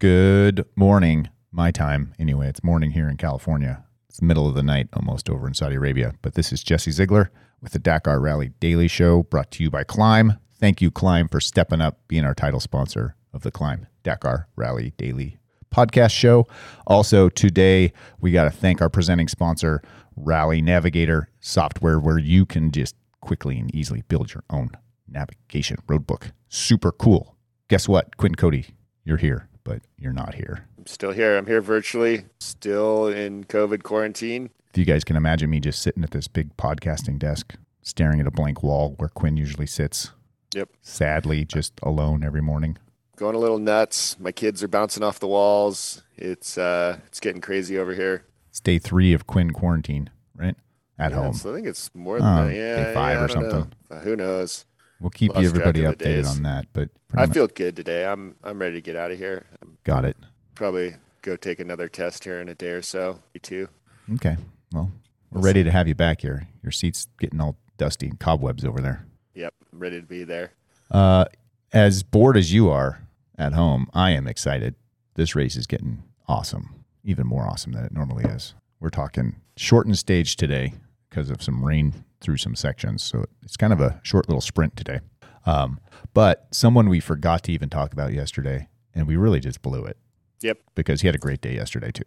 Good morning, my time. Anyway, it's morning here in California. It's the middle of the night almost over in Saudi Arabia. But this is Jesse Ziegler with the Dakar Rally Daily Show brought to you by Klim. Thank you, Klim, for stepping up, being our title sponsor of the Klim Dakar Rally Daily podcast show. Also, today we got to thank our presenting sponsor, Rally Navigator software, where you can just quickly and easily build your own navigation roadbook. Super cool. Guess what? Quinn Cody, you're here, but you're not here. I'm still here. I'm here virtually, still in COVID quarantine. If you guys can imagine me just sitting at this big podcasting desk, staring at a blank wall where Quinn usually sits. Yep. Sadly, just alone every morning. Going a little nuts. My kids are bouncing off the walls. It's uh it's getting crazy over here. It's day three of Quinn quarantine, right? At Yeah, home. it's- I think it's more than Oh, that. Yeah, day five yeah, or know. something. Uh, Who knows? We'll keep Lost you everybody track of the updated days. on that, but I much- feel good today. I'm I'm ready to get out of here. Got it. probably go take another test here in a day or so. Me too. Okay. Well, we're ready to have you back here. Your seat's getting all dusty and cobwebs over there. Yep, I'm ready to be there. Uh, as bored as you are at home, I am excited. This race is getting awesome, even more awesome than it normally is. We're talking shortened stage today because of some rain through some sections. So it's kind of a short little sprint today. Um, but someone we forgot to even talk about yesterday, and we really just blew it Yep. because he had a great day yesterday too.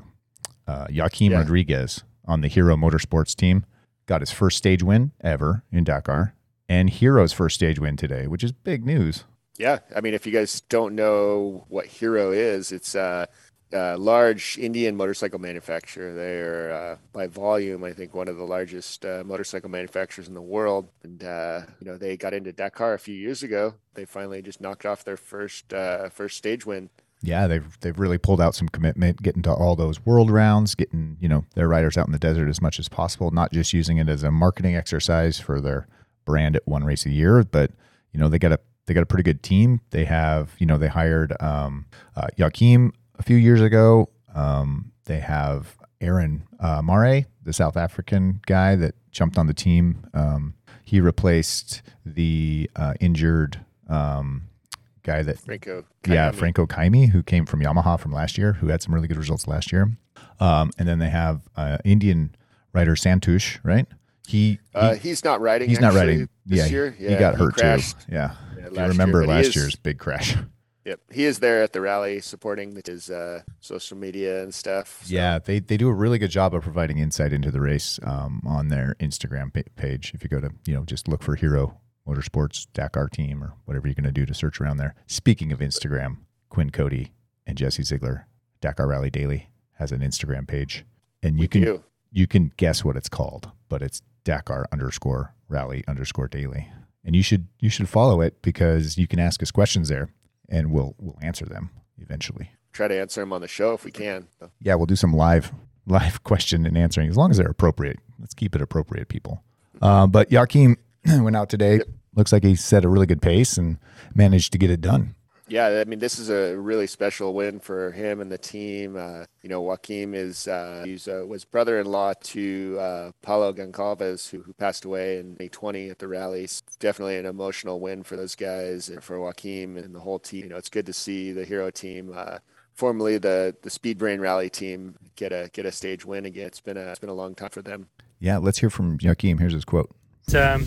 Uh, Joaquim Yeah. Rodrigues on the Hero Motorsports team got his first stage win ever in Dakar, and Hero's first stage win today, which is big news. Yeah, I mean, if you guys don't know what Hero is, it's a, a large Indian motorcycle manufacturer. They're uh, by volume, I think, one of the largest uh, motorcycle manufacturers in the world. And uh, you know, they got into Dakar a few years ago. They finally just knocked off their first uh, first stage win. Yeah, they've they've really pulled out some commitment, getting to all those world rounds, getting you know their riders out in the desert as much as possible, not just using it as a marketing exercise for their brand at one race a year, but you know they got a they got a pretty good team. They have you know they hired um, uh, Joachim a few years ago. Um, they have Aaron uh, Mare, the South African guy that jumped on the team. Um, he replaced the uh, injured um, guy that Franco. yeah, Franco Caimi, who came from Yamaha from last year, who had some really good results last year. Um, and then they have uh, Indian rider Santosh, right? He, he Uh, he's not riding. he's not riding. this Yeah, year. he got hurt crashed. too. Yeah, Yeah, if you remember year, he last year's big crash. Yep, he is there at the rally supporting his uh, social media and stuff. so- Yeah, they, they do a really good job of providing insight into the race um, on their Instagram page. If you go to, you know, just look for Hero Motorsports Dakar team or whatever you're going to do to search around there. Speaking of Instagram, Quinn Cody and Jesse Ziegler, Dakar Rally Daily has an Instagram page. And you We can do. you can guess what it's called, but it's Dakar underscore rally underscore daily. And you should you should follow it because you can ask us questions there and we'll we'll answer them eventually try to answer them on the show if we can. Yeah, we'll do some live live question and answering as long as they're appropriate. Let's keep it appropriate, people. Uh, but Joachim went out today. Yep. Looks like he set a really good pace and managed to get it done. Yeah, I mean, this is a really special win for him and the team. Uh, you know, Joaquim is uh, he's uh, was brother-in-law to uh, Paulo Goncalves, who, who passed away in 2020 at the rally. It's definitely an emotional win for those guys and for Joaquim and the whole team. You know, it's good to see the hero team, uh, formerly the the Speed Brain Rally team, get a get a stage win again. It's been a it's been a long time for them. Yeah, let's hear from Joachim. Here's his quote. It um,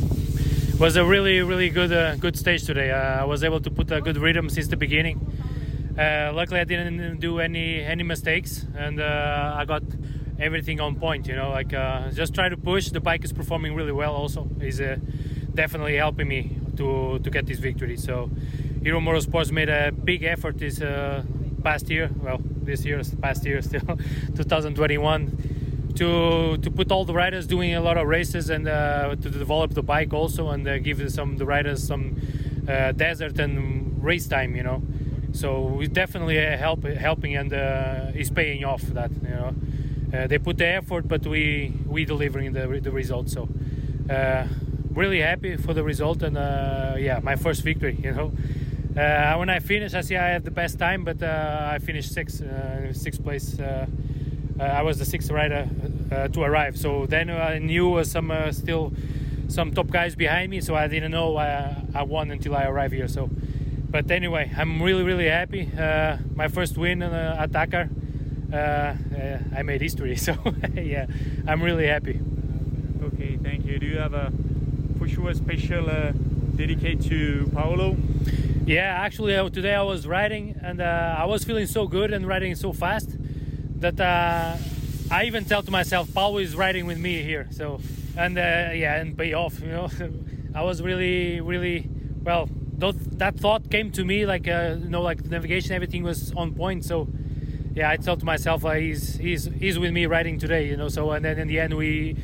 was a really, really good, uh, good stage today. Uh, I was able to put a good rhythm since the beginning. Uh, luckily, I didn't do any any mistakes, and uh, I got everything on point. You know, like uh, just try to push. The bike is performing really well. Also, is uh, definitely helping me to to get this victory. So, Hero Motorsports made a big effort this uh, past year. Well, this year, past year still, 2021 to to put all the riders doing a lot of races and uh, to develop the bike also and uh, give some the riders some uh, desert and race time you know. So it's definitely uh, help helping and uh, is paying off that you know. Uh, they put the effort but we we delivering the, the result so uh, really happy for the result and yeah my first victory you know. When I finished I see I had the best time but I finished sixth sixth place I was the sixth rider uh, to arrive. So then I knew uh, some uh, still some top guys behind me. So I didn't know uh, I won until I arrived here. So but anyway, I'm really really happy. Uh, my first win uh, at Dakar. Uh, uh, I made history, so yeah, I'm really happy. Okay, thank you. Do you have a for sure special uh, dedicate to Paulo? Yeah, actually, uh, today I was riding and uh, I was feeling so good and riding so fast that uh, I even tell to myself, Paulo is riding with me here. So, and uh, yeah, and pay off. You know, I was really, really well. Those, that thought came to me like uh, you know, like navigation, everything was on point. So, yeah, I told to myself, uh, he's he's he's with me riding today. You know, so and then in the end we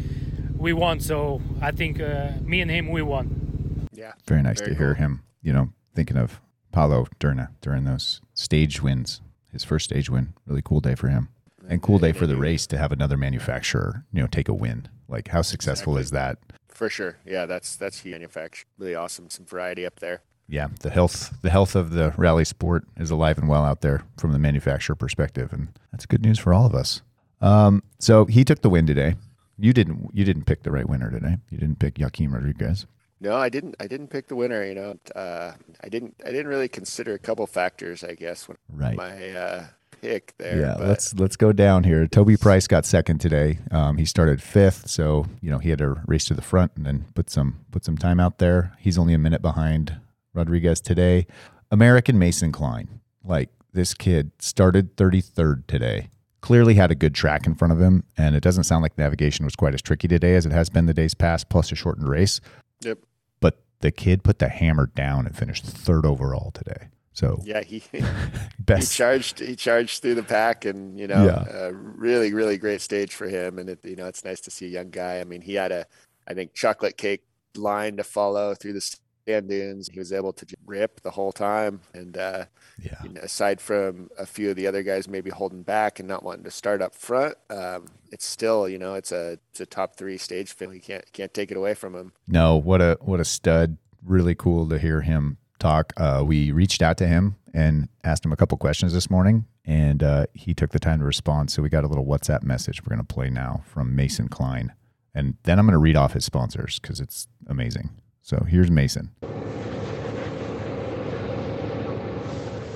we won. So I think uh, me and him we won. Yeah. Very nice Very to hear him. You know, thinking of Paulo Durna during those stage wins, his first stage win. Really cool day for him, and cool day for the race to have another manufacturer, you know, take a win. Like, how successful Exactly. is that? For sure. Yeah, that's that's huge manufacture. Really awesome. Some variety up there. Yeah, the health the health of the rally sport is alive and well out there from the manufacturer perspective, and that's good news for all of us. Um, so he took the win today. You didn't you didn't pick the right winner today. You didn't pick Joaquim Rodrigues. No, I didn't. I didn't pick the winner. You know, uh, I didn't. I didn't really consider a couple factors. I guess when Right. my uh, pick there. Yeah, but let's let's go down here. Toby Price got second today. Um, he started fifth, so you know he had to race to the front and then put some put some time out there. He's only a minute behind Rodrigues today. American Mason Klein, like this kid, started thirty third today. Clearly had a good track in front of him, and it doesn't sound like navigation was quite as tricky today as it has been the days past, plus a shortened race. Yep. But the kid put the hammer down and finished third overall today. So Yeah, he he charged. He charged through the pack, and you know, Yeah. uh, really, really great stage for him. And it, you know, it's nice to see a young guy. I mean, he had a, I think, chocolate cake line to follow through the sand dunes. He was able to rip the whole time, and uh, yeah. you know, aside from a few of the other guys maybe holding back and not wanting to start up front, um, it's still, you know, it's a it's a top three stage film. You can't can't take it away from him. No, what a what a stud! Really cool to hear him talk. Uh, we reached out to him and asked him a couple questions this morning, and uh, he took the time to respond. So we got a little WhatsApp message we're going to play now from Mason Klein, and then I'm going to read off his sponsors because it's amazing. So here's Mason.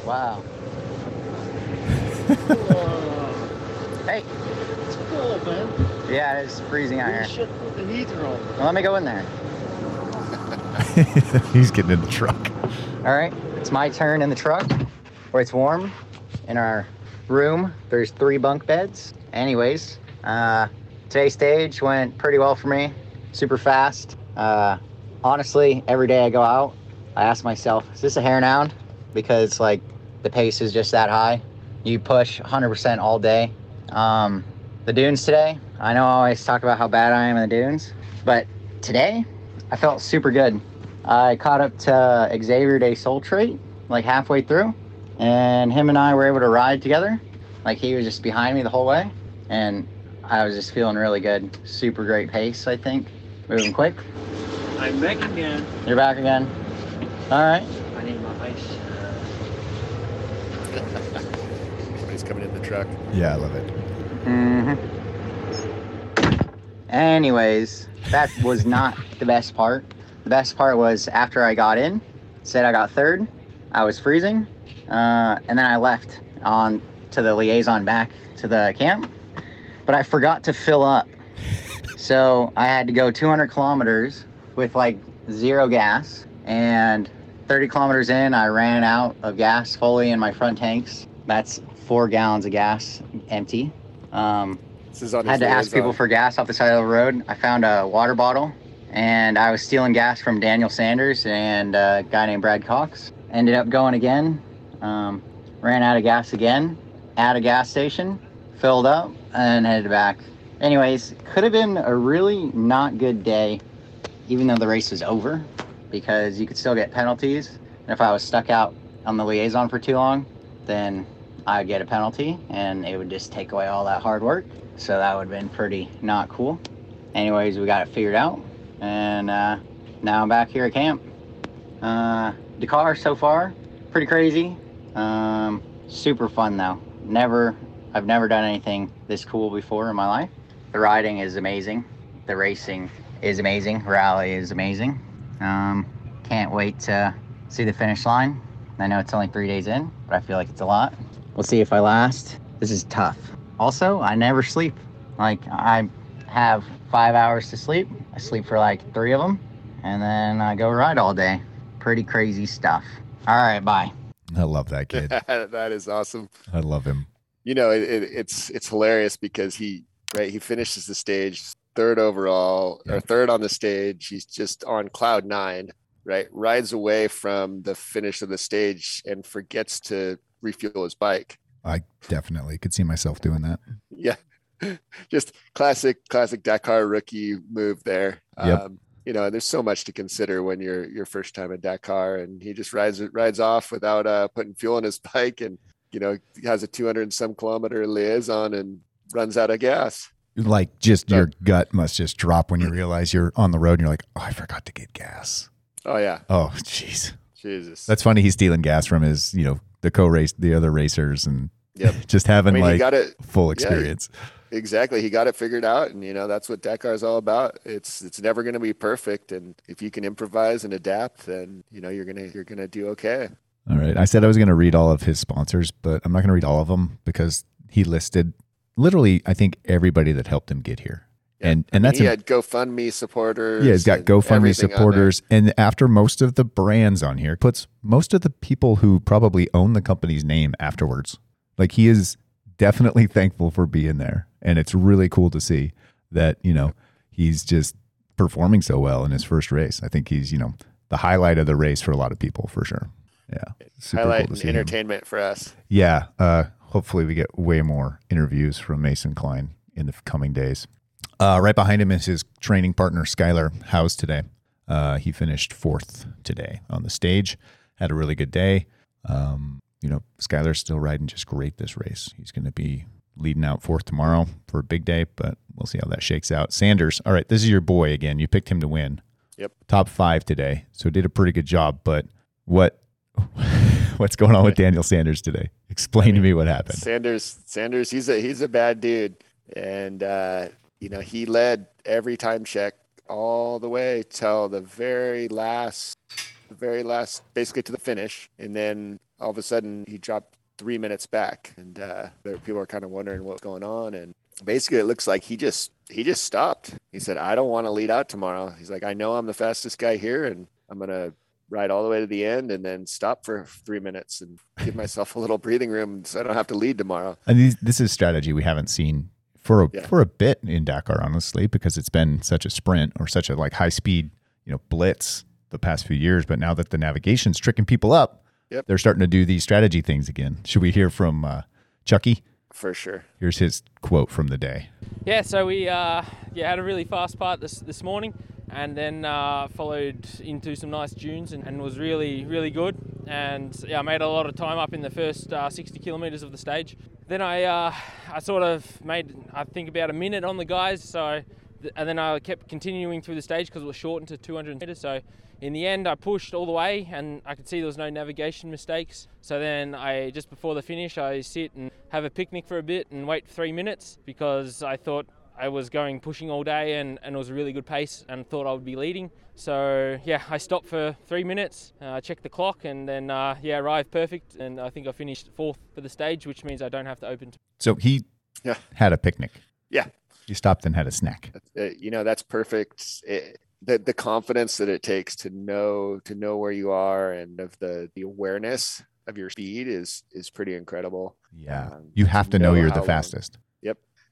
Wow. hey. It's cool, man. Yeah, it's freezing out You here. should put the heater on. Well, let me go in there. He's getting in the truck. All right. It's my turn in the truck where it's warm. In our room, there's three bunk beds. Anyways, uh, today's stage went pretty well for me. Super fast. Uh, honestly, every day I go out, I ask myself, is this a hair noun? Because like the pace is just that high. You push 100% all day. Um, the dunes today, I know I always talk about how bad I am in the dunes, but today I felt super good. I caught up to Xavier de Soultrait like halfway through, and him and I were able to ride together. Like he was just behind me the whole way, and I was just feeling really good. Super great pace, I think. Moving quick. I'm back again. You're back again. All right. I need my ice. He's coming in the truck. Yeah, I love it. Mm-hmm. Anyways, that was not the best part. The best part was after I got in, said I got third. I was freezing, uh, and then I left on to the liaison back to the camp, but I forgot to fill up. So I had to go 200 kilometers with like zero gas, and 30 kilometers in, I ran out of gas fully in my front tanks. That's four gallons of gas empty. Um, This is on. I had to ask people for gas off the side of the road. I found a water bottle and I was stealing gas from Daniel Sanders and a guy named Brad Cox. Ended up going again, um, ran out of gas again at a gas station, filled up, and headed back. Anyways, could have been a really not good day, even though the race was over, because you could still get penalties. And if I was stuck out on the liaison for too long, then I'd get a penalty and it would just take away all that hard work. So that would have been pretty not cool. Anyways, we got it figured out. And uh, now I'm back here at camp. Uh, Dakar so far, pretty crazy. Um, super fun though. Never, I've never done anything this cool before in my life. The riding is amazing. The racing is amazing. Rally is amazing. Um, can't wait to see the finish line. I know it's only three days in, but I feel like it's a lot. We'll see if I last. This is tough. Also, I never sleep. Like, I have five hours to sleep. I sleep for like three of them, and then I go ride all day. Pretty crazy stuff. All right, bye. I love that kid. that is awesome. I love him. You know, it, it, it's it's hilarious because he right he finishes the stage third overall Yeah. or third on the stage. He's just on cloud nine, right? Rides away from the finish of the stage and forgets to refuel his bike. I definitely could see myself doing that. Yeah. Just classic, classic Dakar rookie move there. Yep. Um, you know, there's so much to consider when you're your first time at Dakar, and he just rides rides off without uh, putting fuel in his bike, and you know has a 200 and some kilometer liaison and runs out of gas. Like, just So- your gut must just drop when you realize you're on the road and you're like, oh, I forgot to get gas. Oh yeah, Oh, jeez. Jesus. That's funny. He's stealing gas from his, you know, the co race, the other racers, and Yep. just I having mean, like got it full yeah, experience. exactly. He got it figured out, and you know that's what Dakar is all about. It's it's never going to be perfect, and if you can improvise and adapt, then you know you're gonna you're gonna do okay. All right. I said I was going to read all of his sponsors, but I'm not going to read all of them because he listed literally, I think, everybody that helped him get here. And and that's he had GoFundMe supporters. yeah, he's got GoFundMe everything on there. supporters, and after most of the brands on here, puts most of the people who probably own the company's name afterwards. Like he is definitely thankful for being there, and it's really cool to see that you know he's just performing so well in his first race. I think he's you know the highlight of the race for a lot of people for sure. Yeah, Highlight cool see him. entertainment for us. Yeah. Uh, hopefully, we get way more interviews from Mason Klein in the coming days. Uh, right behind him is his training partner, Skyler Howes, today. Uh, he finished fourth today on the stage, had a really good day. Um, you know, Skyler's still riding just great this race. He's going to be leading out fourth tomorrow for a big day, but we'll see how that shakes out. Sanders, all right, this is your boy again. You picked him to win. Yep. Top five today, so did a pretty good job. But what what's going on with Daniel Sanders today? Explain to me what happened. Sanders, Sanders, he's a he's a bad dude, and uh, you know he led every time check all the way till the very last, the very last, basically to the finish, and then all of a sudden he dropped three minutes back, and uh, there, people are kind of wondering what's going on, and basically it looks like he just he just stopped. He said, "I don't want to lead out tomorrow." He's like, "I know I'm the fastest guy here, and I'm gonna." ride all the way to the end and then stop for three minutes and give myself a little breathing room so I don't have to lead tomorrow. And this is strategy we haven't seen for a, Yeah. for a bit in Dakar, honestly, because it's been such a sprint or such a like high speed, you know, blitz the past few years. But now that the navigation's tricking people up, Yep. they're starting to do these strategy things again. Should we hear from uh, Chucky? For sure. Here's his quote from the day. Yeah, so we uh, yeah had a really fast part this this morning, and then uh, followed into some nice dunes, and, and was really really good. And yeah, I made a lot of time up in the first uh, 60 kilometers of the stage. Then I uh, I sort of made I think about a minute on the guys, so and then I kept continuing through the stage because it was shortened to 200 meters. So in the end, I pushed all the way, and I could see there was no navigation mistakes. So then I just before the finish, I sit and have a picnic for a bit and wait three minutes because I thought I was going pushing all day and, and it was a really good pace and thought I would be leading. So yeah, I stopped for three minutes, uh, checked the clock, and then uh, yeah, arrived perfect. And I think I finished fourth for the stage, which means I don't have to open. T- So he Yeah. had a picnic. Yeah. He stopped and had a snack. Uh, you know, that's perfect. It, the, the confidence that it takes to know to know where you are and of the the awareness of your speed is is pretty incredible. Yeah. Um, You have to know know you're the fastest.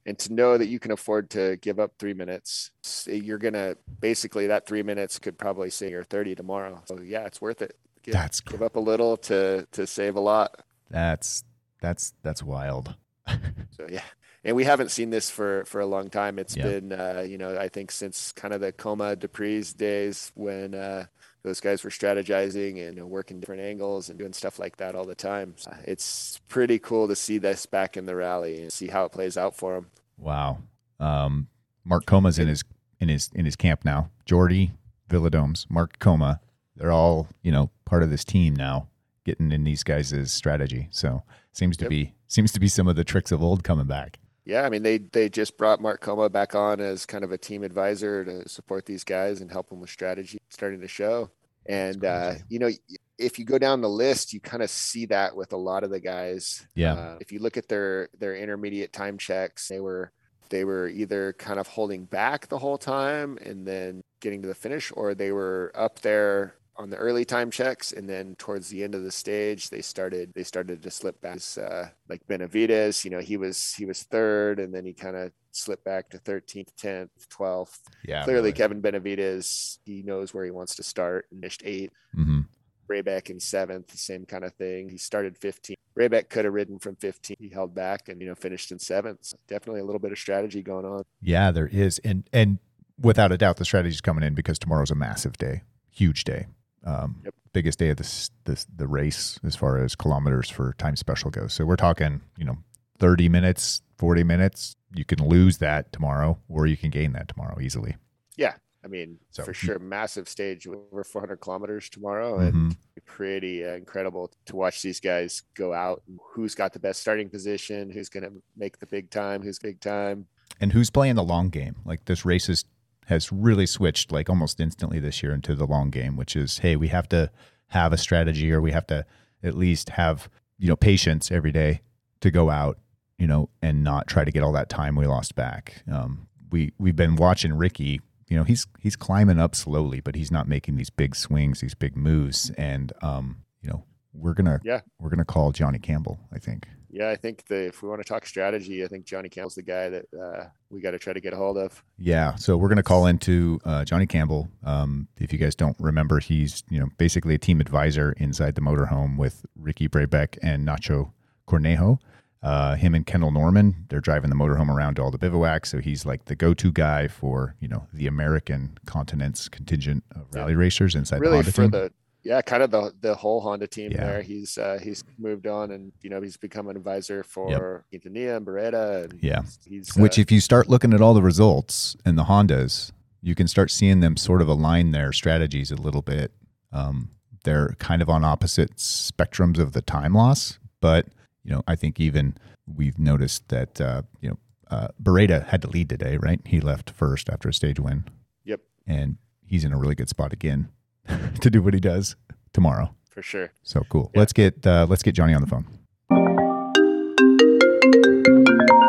And to know that you can afford to give up three minutes you're gonna basically that three minutes could probably save your 30 tomorrow so yeah it's worth it give, That's give up a little to to save a lot That's that's that's wild. so yeah and we haven't seen this for for a long time It's Yeah. been uh you know i think since kind of the Coma Despres's days when uh those guys were strategizing and working different angles and doing stuff like that all the time So it's pretty cool to see this back in the rally and see how it plays out for them Wow. Um, Marc Coma's in his in his in his camp now. Jordi Viladoms, Marc Coma, they're all you know part of this team now, getting in these guys' strategy. So seems to Yep. be seems to be some of the tricks of old coming back. Yeah, I mean they they just brought Marc Coma back on as kind of a team advisor to support these guys and help them with strategy, starting to show. And uh, you know, if you go down the list, you kind of see that with a lot of the guys. Yeah. Uh, if you look at their their intermediate time checks, they were they were either kind of holding back the whole time and then getting to the finish, or they were up there on the early time checks and then towards the end of the stage they started they started to slip back uh, like benavides you know he was he was third and then he kind of slipped back to 13th 10th 12th Yeah. clearly really. kevin benavides he knows where he wants to start and finished eight Mhm. Brabec in seventh, same kind of thing. He started 15. Brabec could have ridden from 15. He held back and, you know, finished in seventh. So definitely a little bit of strategy going on. Yeah, there is, and and without a doubt, the strategy is coming in because tomorrow's a massive day, huge day, um, Yep. biggest day of this this the race as far as kilometers for time special goes. So we're talking, you know, thirty minutes, forty minutes. You can lose that tomorrow, or you can gain that tomorrow easily. Yeah. I mean, So- for sure, massive stage over 400 kilometers tomorrow. And pretty uh, incredible to watch these guys go out. Who's got the best starting position? Who's going to make the big time? Who's big time? And who's playing the long game? Like this race is, has really switched like almost instantly this year into the long game, which is, hey, we have to have a strategy or we have to at least have, you know, patience every day to go out, you know, and not try to get all that time we lost back. Um, we we've been watching Ricky, you know, he's he's climbing up slowly, but he's not making these big swings, these big moves. And um, you know, we're gonna Yeah. we're gonna call Johnny Campbell, I think. Yeah, I think the, if we want to talk strategy, I think Johnny Campbell's the guy that uh, we got to try to get a hold of. Yeah, so we're going to call into uh, Johnny Campbell. Um, if you guys don't remember, he's you know basically a team advisor inside the motorhome with Ricky Brabec and Nacho Cornejo. Uh, him and Kendall Norman, they're driving the motorhome around to all the bivouacs. So he's like the go-to guy for you know the American continent's contingent of rally racers inside the really Honda for team. the yeah kind of the the whole honda team Yeah. there he's uh he's moved on and you know he's become an advisor for Quintanilla and Barreda and Yeah. he's Which, uh, if you start looking at all the results and the Hondas, you can start seeing them sort of align their strategies a little bit. Um, they're kind of on opposite spectrums of the time loss, but you know, I think even we've noticed that uh, you know uh, Barreda had to lead today, right? He left first after a stage win, yep and he's in a really good spot again to do what he does tomorrow. for sure So cool. Yeah. Let's get uh, let's get Johnny on the phone.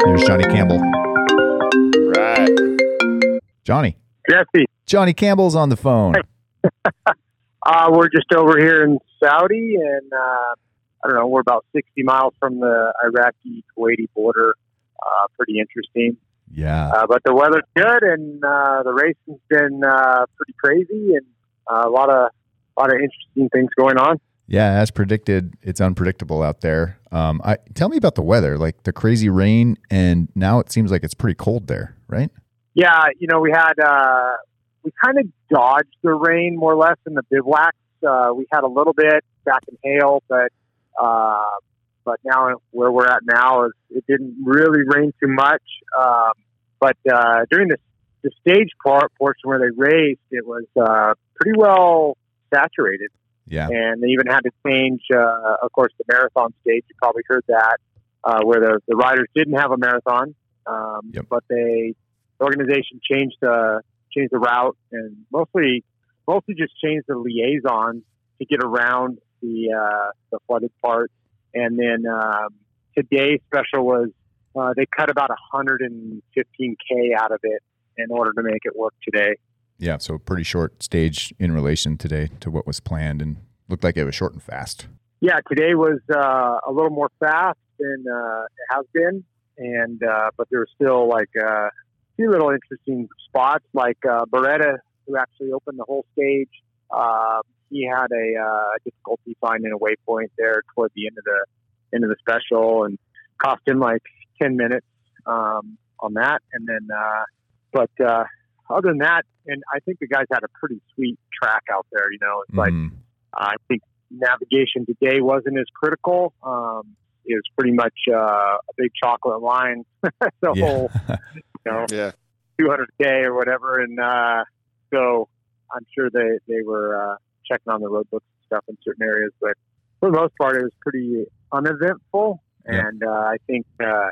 There's Johnny Campbell. right Johnny. Jesse, Johnny Campbell's on the phone. uh, we're just over here in Saudi, and uh, I don't know, we're about 60 miles from the Iraqi Kuwaiti border. Uh, pretty interesting. Yeah. Uh, but the weather's good, and uh, the racing's been uh, pretty crazy, and uh, a lot of a lot of interesting things going on. Yeah, as predicted, it's unpredictable out there. Um, I tell me about the weather, like the crazy rain, and now it seems like it's pretty cold there, right? Yeah, you know, we had uh, we kind of dodged the rain more or less in the bivouacs. Uh, we had a little bit back in hail, but uh, but now where we're at now is it didn't really rain too much. Um, but uh, during the the stage part portion where they raced, it was uh, pretty well saturated, Yeah. and they even had to change, uh, of course, the marathon stage. You probably heard that, uh, where the the riders didn't have a marathon, um, Yep. but they the organization changed the changed the route and mostly mostly just changed the liaison to get around the uh, the flooded part. And then um, today's special was uh, they cut about 115k out of it in order to make it work today. Yeah. So pretty short stage in relation today to what was planned, and looked like it was short and fast. Yeah, today was uh, a little more fast than uh, it has been, and uh, but there were still like uh, a few little interesting spots, like uh, Barreda, who actually opened the whole stage. Uh, he had a uh, difficulty finding a waypoint there toward the end of the end of the special, and cost him like ten minutes um, on that. And then, uh, but uh, other than that, and I think the guys had a pretty sweet track out there. You know, it's like Mhm. I think navigation today wasn't as critical. Um, it was pretty much uh, a big chocolate line the Yeah. whole, you know, yeah 200k or whatever, and uh, so I'm sure they they were uh, checking on the road books and stuff in certain areas, but for the most part, it was pretty uneventful. Yeah. And uh, I think uh,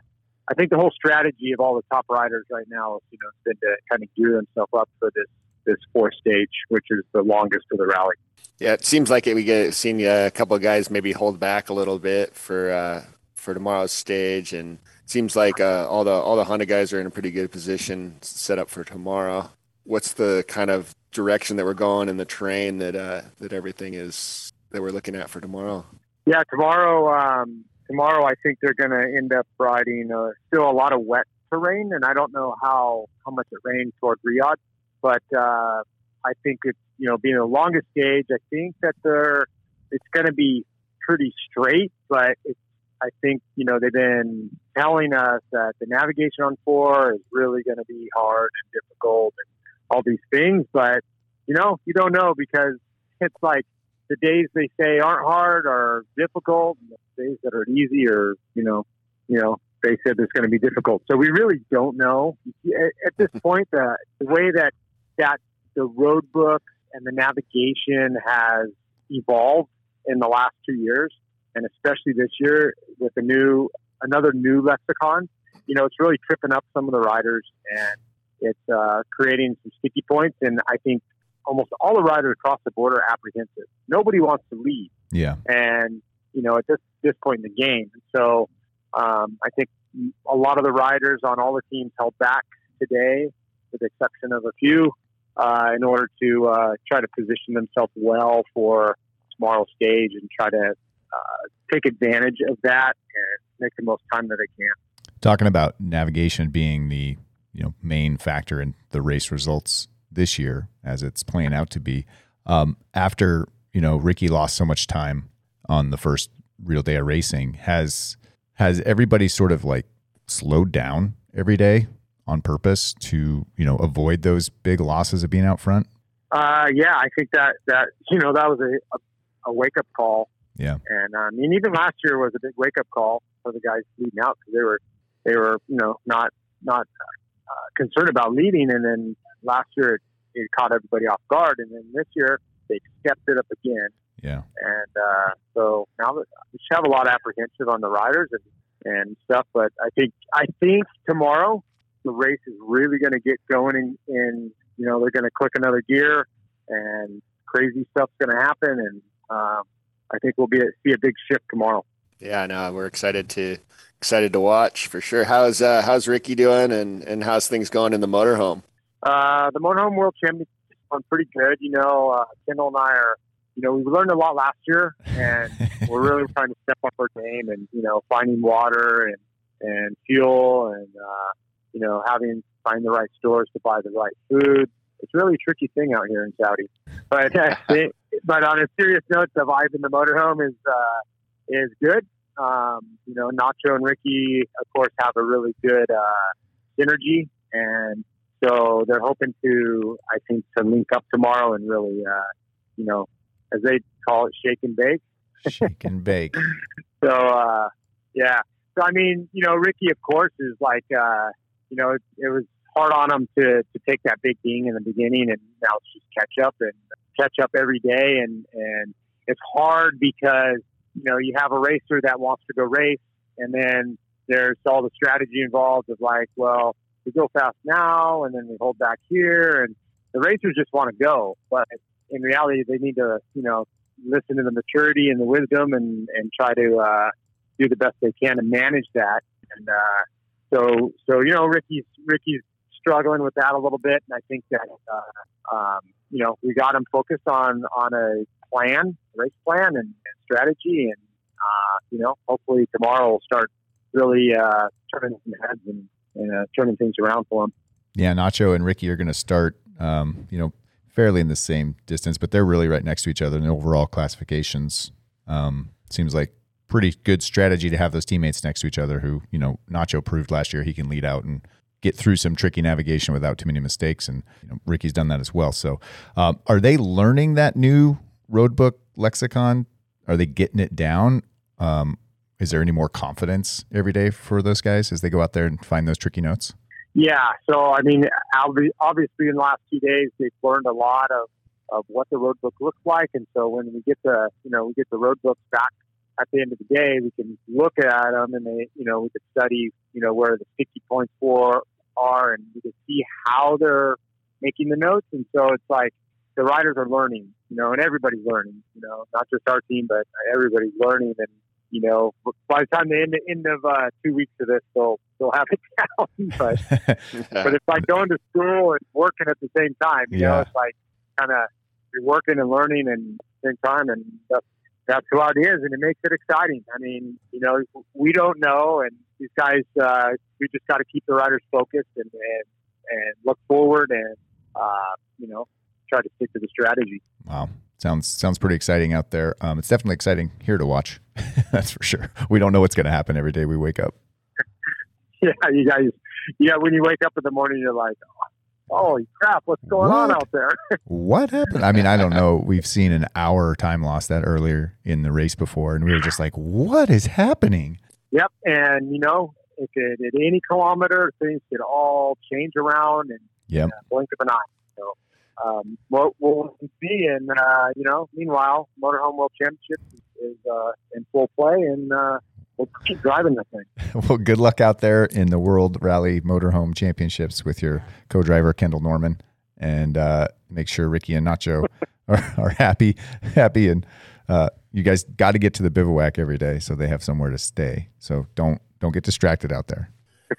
I think the whole strategy of all the top riders right now, is, you know, has been to kind of gear themselves up for this this fourth stage, which is the longest of the rally. Yeah, it seems like it, we get seen a couple of guys maybe hold back a little bit for uh, for tomorrow's stage, and it seems like uh, all the all the Honda guys are in a pretty good position set up for tomorrow. What's the kind of direction that we're going in the terrain that uh, that everything is that we're looking at for tomorrow? Yeah, tomorrow. Um, tomorrow, I think they're going to end up riding uh, still a lot of wet terrain, and I don't know how how much it rained toward Riyadh, but uh, I think it's you know being the longest stage. I think that they're it's going to be pretty straight, but it's I think you know they've been telling us that the navigation on four is really going to be hard and difficult and all these things, but you know you don't know because it's like the days they say aren't hard are difficult, and the days that are easy are you know you know they said it's going to be difficult. So we really don't know at this point the, the way that that the road book and the navigation has evolved in the last two years, and especially this year with a new another new lexicon. You know, it's really tripping up some of the riders, and it's uh, creating some sticky points. And I think almost all the riders across the board are apprehensive. Nobody wants to lead. Yeah. And you know, at this this point in the game, so um, I think a lot of the riders on all the teams held back today, with the exception of a few, uh, in order to uh, try to position themselves well for tomorrow's stage and try to uh, take advantage of that and make the most time that they can. Talking about navigation being the you know main factor in the race results this year, as it's playing out to be, um, after you know Ricky lost so much time on the first real day of racing, has has everybody sort of like slowed down every day on purpose to you know avoid those big losses of being out front? Uh, yeah, I think that that you know that was a, a, a wake up call. Yeah, and I mean even last year was a big wake up call for the guys leading out because they were they were you know not not uh, concerned about leading, and then last year it, it caught everybody off guard, and then this year they stepped it up again. Yeah, and uh, so now we should have a lot of apprehension on the riders and and stuff. But I think I think tomorrow the race is really going to get going, and, and you know they're going to click another gear, and crazy stuff's going to happen, and um, I think we'll be a, see a big shift tomorrow. Yeah, no, we're excited to excited to watch for sure. How's uh, how's Ricky doing, and and how's things going in the motorhome? Uh, the motorhome world championship going pretty good. You know, uh, Kendall and I are you know, we learned a lot last year, and we're really trying to step up our game and you know, finding water and and fuel and uh, you know, having find the right stores to buy the right food. It's really a tricky thing out here in Saudi. But uh, but on a serious note, the vibe in the motorhome is uh, is good. Um, you know, Nacho and Ricky, of course, have a really good uh, synergy, and so they're hoping to, I think, to link up tomorrow and really, uh, you know, as they call it, shake and bake. Shake and bake. so uh, yeah. So I mean, you know, Ricky, of course, is like, uh, you know, it, it was hard on him to to take that big ding in the beginning, and now it's just catch up and catch up every day, and and it's hard because you know you have a racer that wants to go race, and then there's all the strategy involved of like, well, we go fast now, and then we hold back here, and the racers just want to go, but in reality, they need to, you know, listen to the maturity and the wisdom and, and try to uh, do the best they can to manage that. And uh, so, so you know, Ricky's Ricky's struggling with that a little bit, and I think that uh, um, you know we got him focused on on a plan, race plan, and, and strategy, and uh, you know, hopefully tomorrow will start really uh, turning some heads and, and uh, turning things around for them. Yeah, Nacho and Ricky are going to start. Um, you know, fairly in the same distance, but they're really right next to each other in overall classifications. Um, seems like pretty good strategy to have those teammates next to each other who, you know, Nacho proved last year he can lead out and get through some tricky navigation without too many mistakes. And you know, Ricky's done that as well. So um, are they learning that new roadbook lexicon? Are they getting it down? Um, is there any more confidence every day for those guys as they go out there and find those tricky notes? Yeah. So, I mean, obviously, in the last two days, they've learned a lot of, of what the road book looks like. And so, when we get the, you know, we get the road books back at the end of the day, we can look at them and they, you know, we could study, you know, where the sticky points for are and we can see how they're making the notes, and so it's like the riders are learning, you know, and everybody's learning, you know, not just our team, but everybody's learning, and you know, by the time the end, end of uh, two weeks of this, they'll they'll have it down. but but it's like going to school and working at the same time. You know, it's like kind of you're working and learning and same time, and that's that's how it is, and it makes it exciting. I mean, you know, we don't know, and these guys, uh, we just got to keep the riders focused and and, and look forward, and uh, you know, try to stick to the strategy. Wow. Sounds sounds pretty exciting out there. Um, it's definitely exciting here to watch. That's for sure. We don't know what's going to happen every day we wake up. Yeah, you guys, yeah, when you wake up in the morning, you're like, holy crap, what's going on out there? What happened? I mean, I don't know. We've seen an hour time loss that earlier in the race before, and we were just like, "What is happening?" Yep, and you know, it could at any kilometer things could all change around and Yep. uh, blink of an eye. So um, we'll, we'll see. And uh, you know, meanwhile, Motorhome World Championship is, is uh, in full play, and uh, we'll keep driving this thing. Well, good luck out there in the World Rally Motorhome Championships with your co-driver Kendall Norman, and uh, make sure Ricky and Nacho are, are happy, happy, and uh, you guys got to get to the bivouac every day so they have somewhere to stay. So don't don't get distracted out there.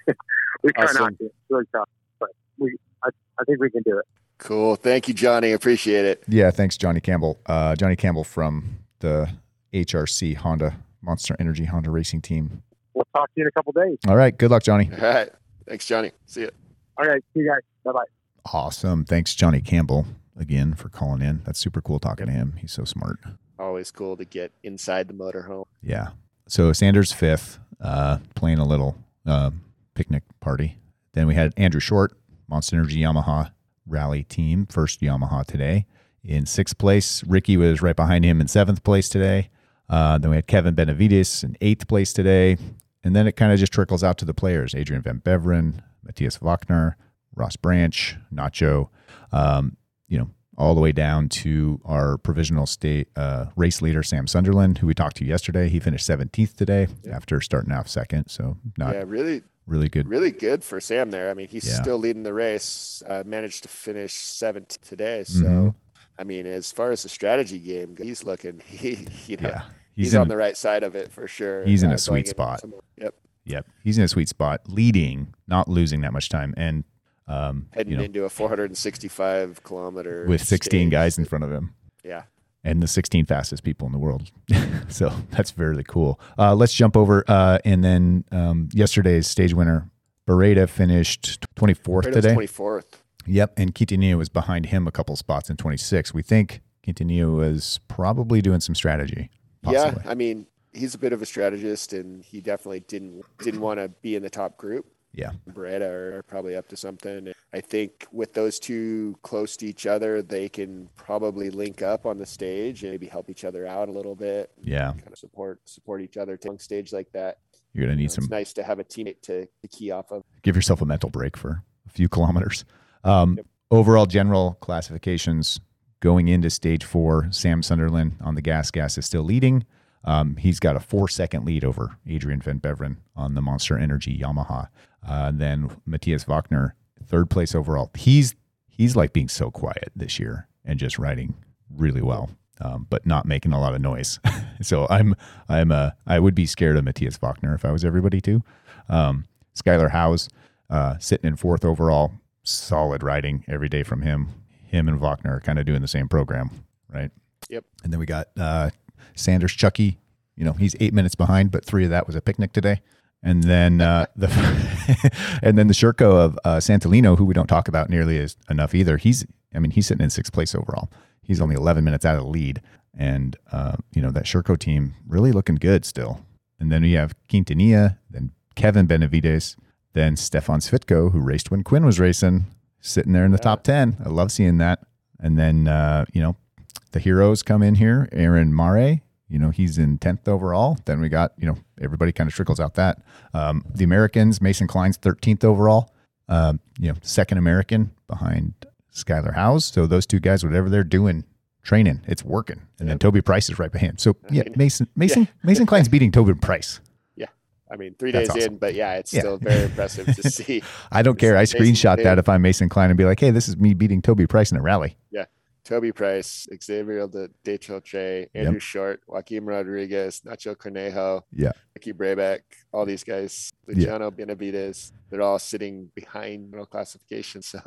We try Awesome. not to. It's really tough, but we, I, I think we can do it. Cool. Thank you, Johnny. Appreciate it. Yeah, thanks, Johnny Campbell. Uh, Johnny Campbell from the HRC Honda Monster Energy Honda Racing Team. We'll talk to you in a couple days. All right, good luck, Johnny. All right. Thanks, Johnny. See you. All right, see you guys. Bye bye. Awesome. Thanks, Johnny Campbell, again for calling in. That's super cool talking to him. He's so smart. Always cool to get inside the motorhome. Yeah. So Sanders fifth, uh, playing a little uh, picnic party. Then we had Andrew Short, Monster Energy Yamaha Rally Team, first Yamaha today. In sixth place, Ricky was right behind him in seventh place today. Uh, then we had Kevin Benavides in eighth place today. And then it kind of just trickles out to the players Adrien Van Beveren, Matthias Walkner, Ross Branch, Nacho, um, you know, all the way down to our provisional state uh, race leader, Sam Sunderland, who we talked to yesterday. He finished 17th today after starting off second. So not yeah, really, really good. really good for Sam there. I mean, he's Yeah. still leading the race. Uh, managed to finish seventh today. So, Mhm. I mean, as far as the strategy game, he's looking. He, you know, Yeah. he's, He's, in, on the right side of it for sure. He's in a sweet spot. Yep, Yep. He's in a sweet spot, leading, not losing that much time. And, um, heading you know, into a 465 kilometer with 16 stage. guys in front of him. Yeah. And the 16 fastest people in the world. so that's very cool. Uh, let's jump over. Uh, and then um, yesterday's stage winner, Barreda, finished 24th Right today. 24th. Yep. And Quintanilla was behind him a couple spots in 26. We think Quintanilla was probably doing some strategy. Possibly. Yeah, I mean, he's a bit of a strategist, and he definitely didn't didn't want to be in the top group. Yeah. Barreda are probably up to something. I think with those two close to each other, they can probably link up on the stage and maybe help each other out a little bit. Yeah. Kind of support support each other to on stage like that. You're going to need It's some, nice to have a teammate to, to key off of. give yourself a mental break for a few kilometers. Um, Overall general classifications going into stage four, Sam Sunderland on the gas gas is still leading. Um, he's got a four second lead over Adrien Van Beveren on the Monster Energy Yamaha. Uh, then Matthias Walkner, third place overall. He's he's like being so quiet this year and just riding really well, um, but not making a lot of noise. so I'm I'm uh, I would be scared of Matthias Walkner if I was everybody too. Um, Skyler Howes uh, sitting in fourth overall, solid riding every day from him. Him and Walkner are kind of doing the same program, right? Yep. And then we got uh, Sanders Chucky. You know, he's eight minutes behind, but three of that was a picnic today. And then uh, the and then the Sherco of uh, Santolino, who we don't talk about nearly as enough either. He's, I mean, he's sitting in sixth place overall. He's only 11 minutes out of the lead, and uh, you know that Sherco team really looking good still. And then we have Quintanilla, then Kevin Benavides, then Stefan Svitko, who raced when Quinn was racing, sitting there in the top 10. I love seeing that. And then, uh, you know, the heroes come in here. Aaron Mare, you know, he's in 10th overall. Then we got, you know, everybody kind of trickles out that. Um, the Americans, Mason Klein's 13th overall, um, you know, second American behind Skyler Howes. So those two guys, whatever they're doing, training, it's working. And then Toby Price is right behind. So yeah, Mason, Mason, Mason Klein's beating Toby Price. Yeah. I mean, three That's days awesome. in, but yeah, it's Yeah. still very impressive to see. I don't care. I screenshot Klein. that if I'm Mason Klein and be like, hey, this is me beating Toby Price in a rally. Toby Price, Xavier De, De Chiltre, Andrew Short, Joaquim Rodrigues, Nacho Cornejo, Yeah. Ricky Brabec, all these guys, Yeah. Luciano Benavides, they're all sitting behind middle classification. So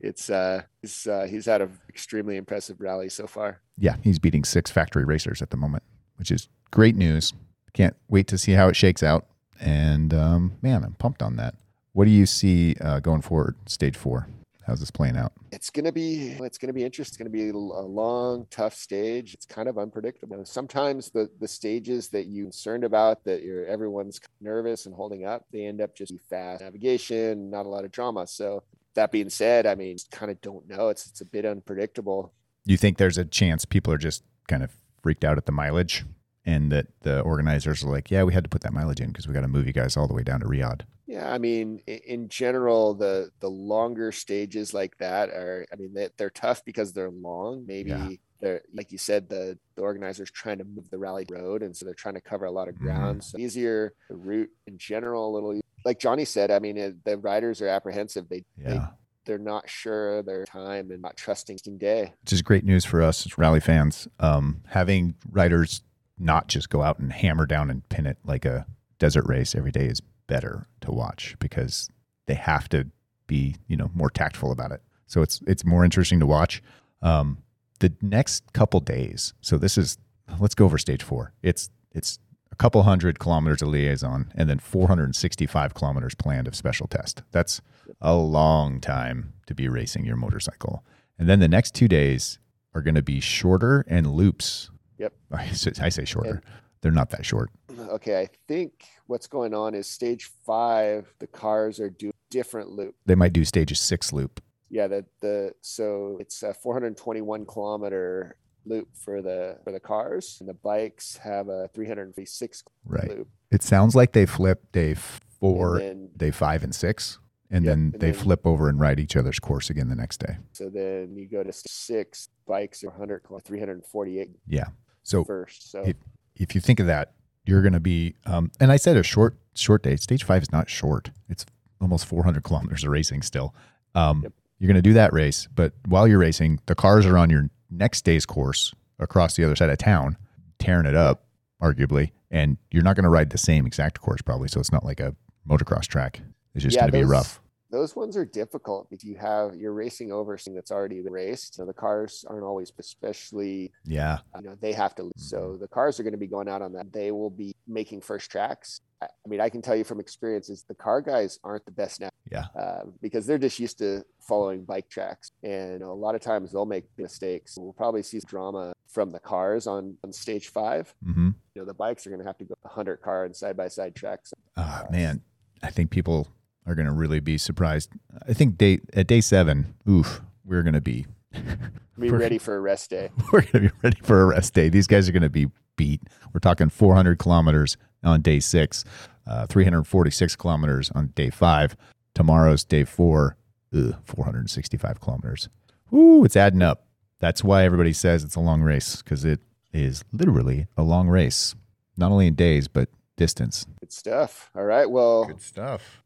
it's uh he's uh, he's had an extremely impressive rally so far. Yeah, he's beating six factory racers at the moment, which is great news. Can't wait to see how it shakes out. And um, man, I'm pumped on that. What do you see uh, going forward, stage four? How's this playing out? It's gonna be it's gonna be interesting. It's gonna be a long, tough stage. It's kind of unpredictable. Sometimes the the stages that you're concerned about that you're everyone's nervous and holding up, they end up just fast navigation, not a lot of drama. So that being said, I mean, kind of don't know. It's it's a bit unpredictable. You think there's a chance people are just kind of freaked out at the mileage and that the organizers are like, yeah, we had to put that mileage in because we got to move you guys all the way down to Riyadh? Yeah, I mean, in general, the the longer stages like that are, I mean, they, they're tough because they're long. Maybe Yeah. they're, like you said, the the organizers trying to move the rally road, and so they're trying to cover a lot of Mhm. ground. So easier the route in general, a little. Like Johnny said, I mean, the riders are apprehensive. They, they Yeah. they're not sure their time and not trusting day. which is great news for us as rally fans. Um, having riders not just go out and hammer down and pin it like a desert race every day is better to watch because they have to be, you know, more tactful about it. So it's it's more interesting to watch. Um, the next couple days. So this is let's go over stage four. It's it's a couple hundred kilometers of liaison and then 465 kilometers planned of special test. That's a long time to be racing your motorcycle. And then the next two days are going to be shorter and loops. Yep. I say, I say shorter. They're not that short. Okay, I think what's going on is stage five. The cars are doing different loop. They might do stage six loop. yeah the the so it's a 421 kilometer loop for the for the cars and the bikes have a 356 Right. loop It sounds like they flip day four, then day five, and six, and Yep, then and they then- flip over and ride each other's course again the next day. so then you go to six bikes are 100 348 Yeah. So first so if if you think of that, you're going to be. Um, and I said a short short day. Stage five is not short. It's almost 400 kilometers of racing still. Um, Yep. You're going to do that race, but while you're racing, the cars are on your next day's course across the other side of town, tearing it up, arguably, and you're not going to ride the same exact course probably. So it's not like a motocross track. It's just Yeah, going to be rough. Those ones are difficult if you have you're racing over something that's already been raced. So the cars aren't always especially Yeah. you know they have to so the cars are going to be going out on that. They will be making first tracks. I mean i can tell you from experiences the car guys aren't the best now Yeah. uh, because they're just used to following bike tracks. And a lot of times they'll make mistakes. We'll probably see drama from the cars on on stage five. Hmm you know the bikes are going to have to go 100 car and side by side tracks. Oh, man, I think people are going to really be surprised. I think day at day seven, oof, we're going to be be ready for a rest day we're going to be ready for a rest day. These guys are going to be beat. We're talking 400 kilometers on day six, uh, 346 kilometers on day five. Tomorrow's day four, ugh, 465 kilometers. Ooh, it's adding up. That's why everybody says it's a long race because it is literally a long race, not only in days but distance. good stuff all right well good stuff.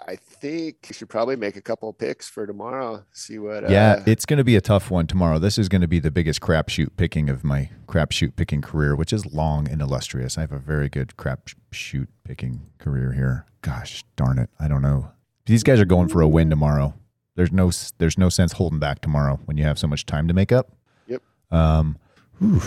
I- think you should probably make a couple of picks for tomorrow. See what. Yeah, uh, it's going to be a tough one tomorrow. This is going to be the biggest crapshoot picking of my crapshoot picking career, which is long and illustrious. I have a very good crapshoot picking career here. Gosh darn it, I don't know. These guys are going for a win tomorrow. There's no there's no sense holding back tomorrow when you have so much time to make up. Yep. Um, whew,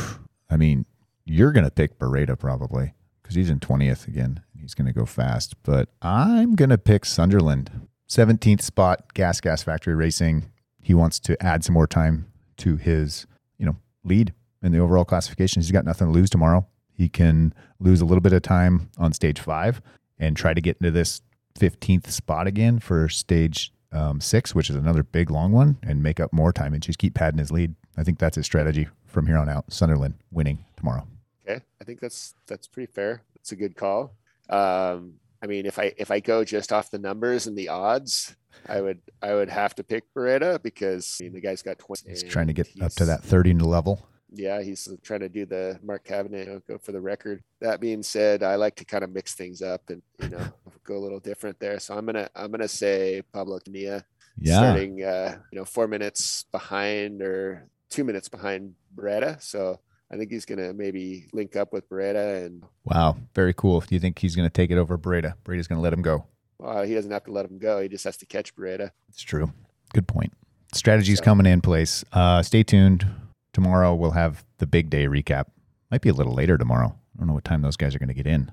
I mean, you're going to pick Barreda probably because he's in 20th again. He's going to go fast, but I'm going to pick Sunderland. 17th spot, Gas Gas Factory Racing. He wants to add some more time to his, you know, lead in the overall classification. He's got nothing to lose tomorrow. He can lose a little bit of time on stage five and try to get into this 15th spot again for stage um, six, which is another big long one, and make up more time and just keep padding his lead. I think that's his strategy from here on out. Sunderland winning tomorrow. Okay, I think that's that's pretty fair. That's a good call. Um, I mean, if I if I go just off the numbers and the odds, I would I would have to pick Barreda because I mean, the guy's got twenty. He's trying to get up to that 30 level. Yeah, he's trying to do the Mark Cavendish, you know, go for the record. That being said, I like to kind of mix things up and you know go a little different there. So I'm gonna I'm gonna say Pablo Nia Yeah. starting uh, you know four minutes behind or two minutes behind Barreda. So I think he's gonna maybe link up with Barreda and Wow. Very cool. Do you think he's going to take it over Barreda? Barreda's going to let him go. well, he doesn't have to let him go. He just has to catch Barreda. It's true. Good point. Strategies So- coming in place. Uh, stay tuned. Tomorrow we'll have the big day recap. Might be a little later tomorrow. I don't know what time those guys are going to get in.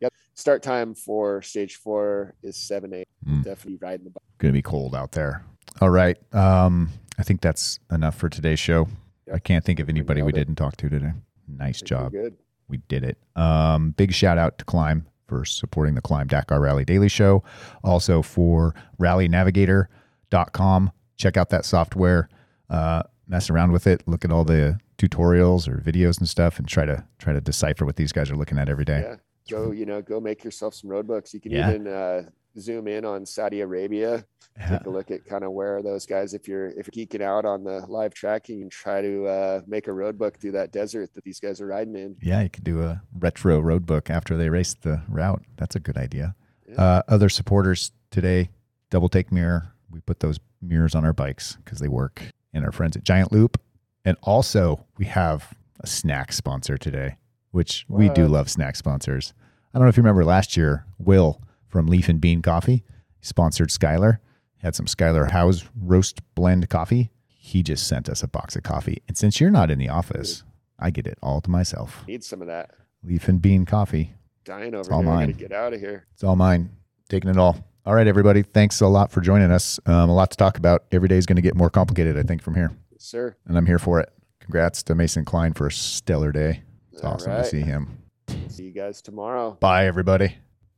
Yep. Start time for stage four is seven eight. Mm. Definitely riding the bike. Going to be cold out there. All right. Um, I think that's enough for today's show. I can't think of anybody we didn't talk to today. Nice job. Good. we did it. Um, big shout out to Klim for supporting the Klim Dakar Rally Daily Show. Also for rallynavigator.com. Check out that software. Uh, mess around with it. Look at all the tutorials or videos and stuff, and try to try to decipher what these guys are looking at every day. Yeah. Go, you know, go make yourself some road books. You can Yeah. even uh, zoom in on Saudi Arabia. Yeah. Take a look at kind of where those guys. If you're if you're geeking out on the live tracking, and try to uh, make a road book through that desert that these guys are riding in. Yeah, you could do a retro road book after they race the route. That's a good idea. Yeah. Uh, other supporters today, Double Take Mirror. We put those mirrors on our bikes because they work. And our friends at Giant Loop. And also, we have a snack sponsor today, which we do love snack sponsors. I don't know if you remember last year, Will from Leaf and Bean Coffee sponsored Skyler, had some Skyler Howes roast blend coffee. He just sent us a box of coffee. And since you're not in the office, I get it all to myself. Need some of that. Leaf and Bean Coffee. Dying over all here. Mine. get out of here. It's all mine. Taking it all. All right, everybody. Thanks a lot for joining us. Um, a lot to talk about. Every day is going to get more complicated, I think, from here. Yes, sir. And I'm here for it. Congrats to Mason Klein for a stellar day. It's All awesome to see him. See you guys tomorrow. Bye, everybody.